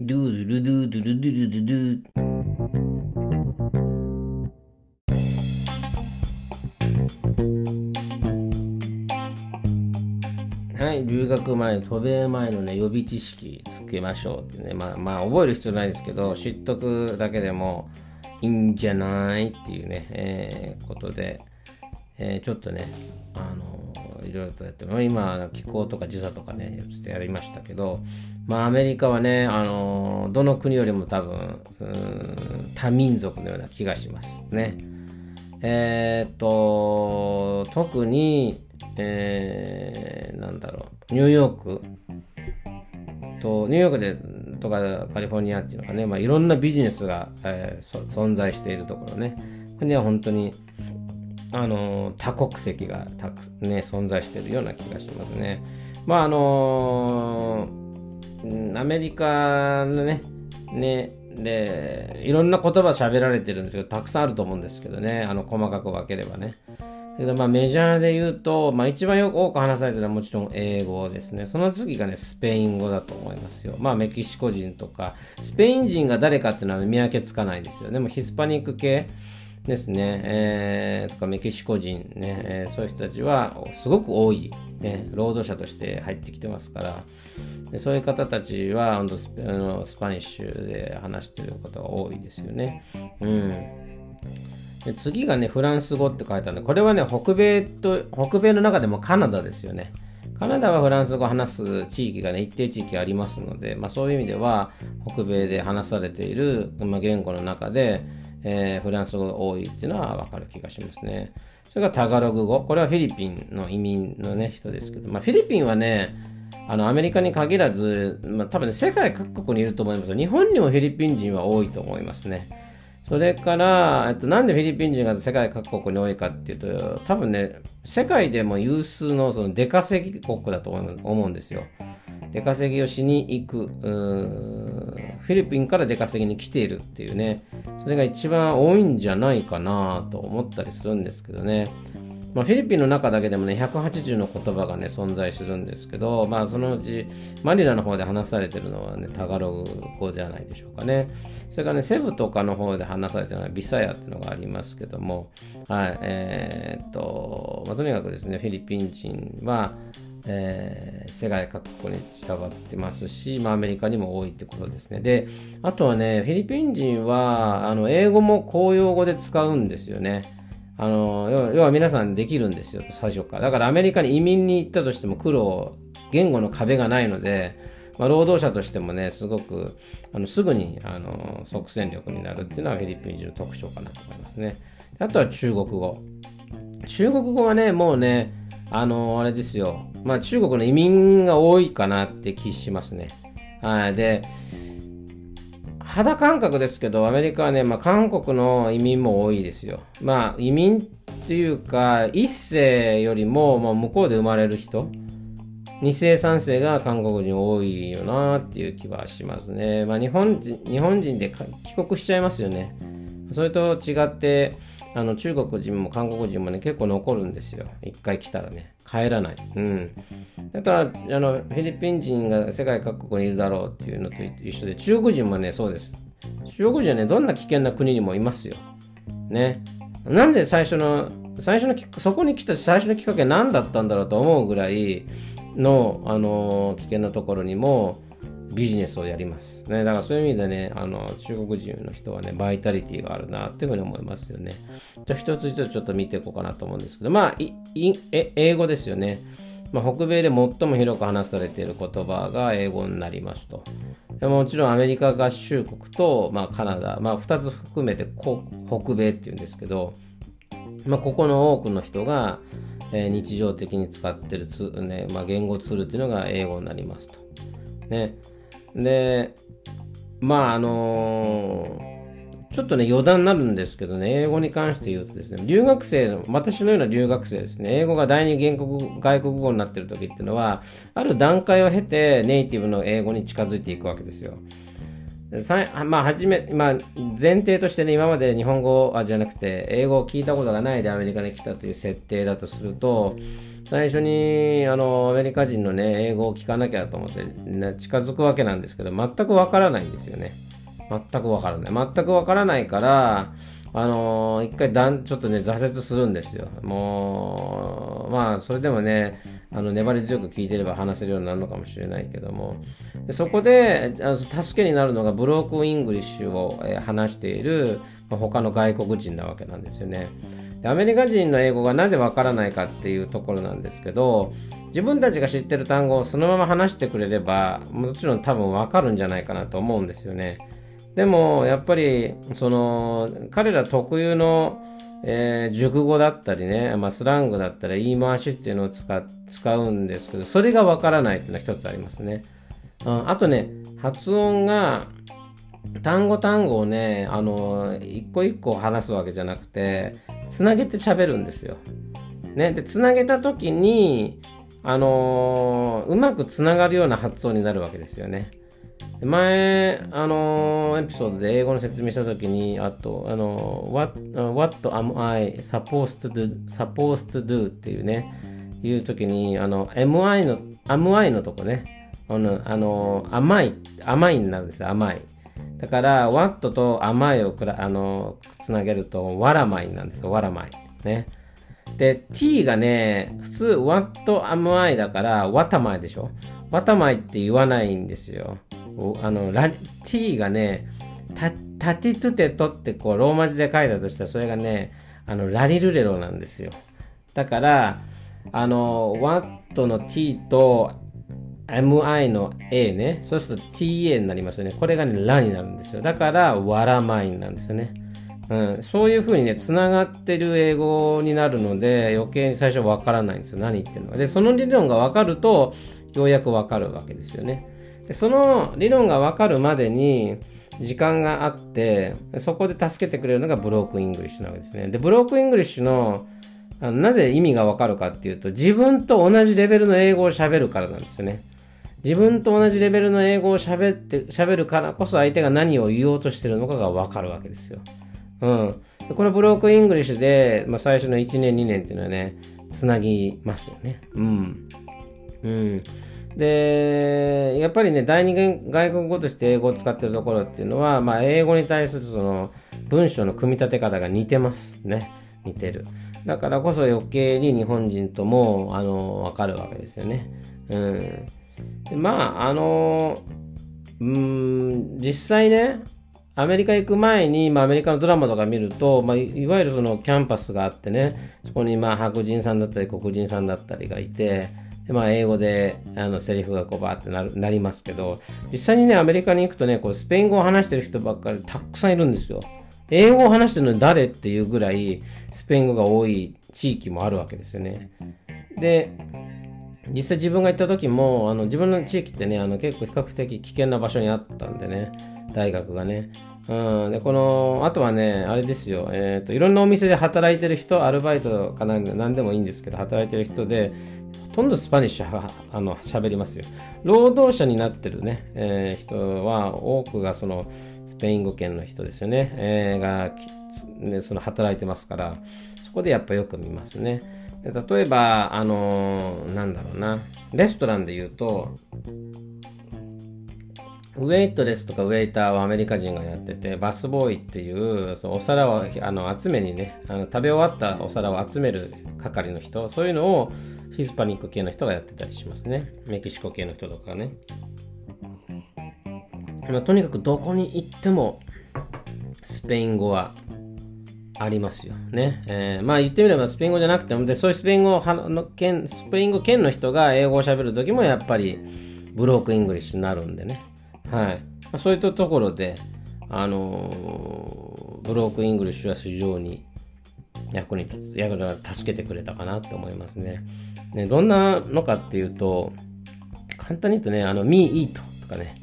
ドゥルルドゥドゥルドゥルドゥドゥ。はい、留学前、渡米前のね、予備知識つけましょうってね、まあ、まあ、覚える必要ないですけど、知っとくだけでもいいんじゃないっていうね、えーことで、えーちょっとね、あのいろいろとやって、まあ今、気候とか時差とかね、ちょっとやりましたけど、まあ、アメリカはね、あのどの国よりも多分、多民族のような気がしますね。えーっと、特に、えーなんだろう、ニューヨークと、ニューヨークでとかカリフォルニアっていうのがね、まあ、いろんなビジネスが、えー存在しているところね、ここには本当に、あの多国籍がたく、ね、存在しているような気がしますね。まああのアメリカのね、ね、で、いろんな言葉喋られてるんですけど、たくさんあると思うんですけどね、あの、細かく分ければね。けどまあメジャーで言うと、まあ一番よく多く話されてるのはもちろん英語ですね。その次がね、スペイン語だと思いますよ。まあメキシコ人とか、スペイン人が誰かっていうのは見分けつかないですよ。でもヒスパニック系ですね、えーとかメキシコ人ね、えーそういう人たちはすごく多い、ね、労働者として入ってきてますから、でそういう方たちはスあのスパニッシュで話してることが多いですよね。うん。で次がね、フランス語って書いてあるんで、これはね、北米と、北米の中でもカナダですよね。カナダはフランス語を話す地域がね、一定地域ありますので、まあそういう意味では、北米で話されている、まあ、言語の中で、えーフランス語が多いっていうのはわかる気がしますね。それからタガログ語。これはフィリピンの移民のね、人ですけど、まあフィリピンはね、あの、アメリカに限らず、まあ多分ね、世界各国にいると思います。日本にもフィリピン人は多いと思いますね。それから、えっと、なんでフィリピン人が世界各国に多いかっていうと、多分ね、世界でも有数のその出稼ぎ国だと思うんですよ。出稼ぎをしに行く、フィリピンから出稼ぎに来ているっていうね、それが一番多いんじゃないかなと思ったりするんですけどね。まあ、フィリピンの中だけでもね、180の言葉がね、存在するんですけど、まあ、そのうち、マニラの方で話されてるのはね、タガログ語じゃないでしょうかね。それからね、セブとかの方で話されてるのはビサヤっていうのがありますけども、はい、えーっと、まあ、とにかくですね、フィリピン人は、えー世界各国に散らばってますし、まあ、アメリカにも多いってことですね。で、あとはね、フィリピン人は、あの、英語も公用語で使うんですよね。あの、要は要は皆さんできるんですよ、最初から。だからアメリカに移民に行ったとしても苦労、言語の壁がないので、まあ、労働者としてもね、すごく、あの、すぐに、あの、即戦力になるっていうのはフィリピン人の特徴かなと思いますね。あとは中国語。中国語はね、もうね、あのあれですよ。まあ中国の移民が多いかなって気しますね。はい。で、肌感覚ですけど、アメリカはね、まあ韓国の移民も多いですよ。まあ移民っていうか、一世よりも、まあ、向こうで生まれる人、二世三世が韓国人多いよなっていう気はしますね。まあ日本人、日本人で帰国しちゃいますよね。それと違って、あの中国人も韓国人もね結構残るんですよ。一回来たらね。帰らない。うん。だからあのフィリピン人が世界各国にいるだろうっていうのと一緒で中国人もねそうです。中国人はねどんな危険な国にもいますよ。ね。なんで最初の最初のそこに来た最初のきっかけは何だったんだろうと思うぐらいの、あの危険なところにもビジネスをやります。ね、だからそういう意味でね、あの中国人の人はね、バイタリティがあるなっていうふうに思いますよね。じゃ一つ一つちょっと見ていこうかなと思うんですけど、まあ、いいえ英語ですよね。まあ、北米で最も広く話されている言葉が英語になりますと。もちろんアメリカ合衆国と、まあ、カナダ、まあ、2つ含めて北米っていうんですけど、まあ、ここの多くの人が、えー日常的に使ってるツ、ねまあ、言語ツールっていうのが英語になりますと。ね。で、まああのちょっとね余談になるんですけどね、英語に関して言うとですね、留学生の、私のような留学生ですね、英語が第二言国外国語になってる時っていうのは、ある段階を経てネイティブの英語に近づいていくわけですよ。まあ、初め、まあ、前提としてね、今まで日本語あじゃなくて、英語を聞いたことがないでアメリカに来たという設定だとすると、最初に、あの、アメリカ人のね、英語を聞かなきゃと思って、近づくわけなんですけど、全くわからないんですよね。全くわからない。全くわからないから、あのー、一回だん、ちょっとね、挫折するんですよ。もう、まあ、それでもね、あの、粘り強く聞いてれば話せるようになるのかもしれないけども、でそこであの、助けになるのがブロークンイングリッシュを、えー、話している、まあ、他の外国人なわけなんですよね。でアメリカ人の英語がなぜわからないかっていうところなんですけど、自分たちが知ってる単語をそのまま話してくれれば、もちろん多分わかるんじゃないかなと思うんですよね。でもやっぱりその彼ら特有の、えー、熟語だったりね、まあ、スラングだったり言い回しっていうのを使使うんですけどそれがわからないっていうのは一つありますね、うん、あとね発音が単語単語をねあの一個一個話すわけじゃなくてつなげて喋るんですよ、ね、でつなげた時にあのうまくつながるような発音になるわけですよね。前、あのー、エピソードで英語の説明したときに、あと、あのー、what, what am I supposed to do, supposed to do っていうね、いうときに、あの、MI の、am I のとこね、あの、あのー、甘い、甘いになるんですよ、甘い。だから、what と甘いをくら、あのつなげると、わらまいなんですよ、わらまい。ね。で、t がね、普通、what am I だから、わたまいでしょ？わたまいって言わないんですよ。あの、ラ t がね、タタティトゥテトってこうローマ字で書いたとしたらそれがね、あの、ラリルレロなんですよ。だから、あの、WAT の t と mi の a ね、そうすると ta になりますよね。これがね、ラになるんですよ。だから、わらまいなんですよね。うん、そういうふうにね、つながってる英語になるので、余計に最初わからないんですよ。何言ってるのか。で、その理論がわかると、ようやくわかるわけですよね。でその理論が分かるまでに時間があってそこで助けてくれるのがブロークンイングリッシュなわけですね。でブロークンイングリッシュのあのなぜ意味が分かるかっていうと自分と同じレベルの英語を喋るからなんですよね。自分と同じレベルの英語を喋って喋るからこそ相手が何を言おうとしてるのかが分かるわけですよ。うん。でこのブロークンイングリッシュで、まあ、最初の1年2年っていうのはねつなぎますよね。うん。うんで、やっぱりね、第二外国語として英語を使ってるところっていうのは、まあ、英語に対するその文章の組み立て方が似てますね。似てる。だからこそ余計に日本人とも、あの、わかるわけですよね。うん。でまあ、あの、うん、実際ね、アメリカ行く前に、まあ、アメリカのドラマとか見ると、まあ、いわゆるそのキャンパスがあってね、そこにまあ白人さんだったり黒人さんだったりがいて、まあ、英語であのセリフがこうバーってなるなりますけど、実際にね、アメリカに行くとね、こうスペイン語を話してる人ばっかりたくさんいるんですよ。英語を話してるのに誰っていうぐらいスペイン語が多い地域もあるわけですよね。で、実際自分が行った時も、あの自分の地域ってね、あの結構比較的危険な場所にあったんでね、大学がね。うん、でこのあとはね、あれですよ、えーと、いろんなお店で働いてる人、アルバイトかなんでもいいんですけど、働いてる人で、とんどスパニッシュはあの喋りますよ。労働者になってるね、えー、人は多くがそのスペイン語圏の人ですよね、えー、が、ね、その働いてますから、そこでやっぱよく見ますね。で例えば、あのー、なんだろうな、レストランで言うと、ウェイトレスとかウェイターはアメリカ人がやってて、バスボーイっていう、そのお皿をあの集めにねあの、食べ終わったお皿を集める係の人、そういうのをヒスパニック系の人がやってたりしますね。メキシコ系の人とかね。まあ、とにかくどこに行ってもスペイン語はありますよね。えー、まあ言ってみればスペイン語じゃなくても、でそういうスペイン語の県、スペイン語圏の人が英語を喋るときもやっぱりブロークンイングリッシュになるんでね。はい。そういったところで、あのー、ブロークンイングリッシュは非常に役に立つ、役に助けてくれたかなと思いますね。ね、どんなのかっていうと、簡単に言うとね、あの、me eat とかね、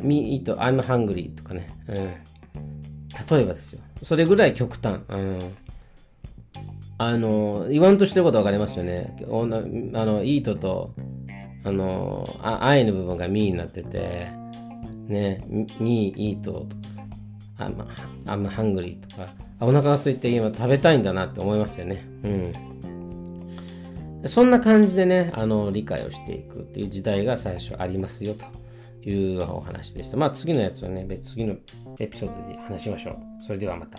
me eat, I'm hungry とかね、うん、例えばですよ。それぐらい極端。うん、あの、言わんとしてることわかりますよね。あの、eat と、あの、あ、I の部分が me になってて、ね、me eat とか、I'm, I'm hungry とか、あお腹が空いて今食べたいんだなって思いますよね。うん。そんな感じでね、あの、理解をしていくっていう時代が最初ありますよというお話でした。まあ次のやつはね、別次のエピソードで話しましょう。それではまた。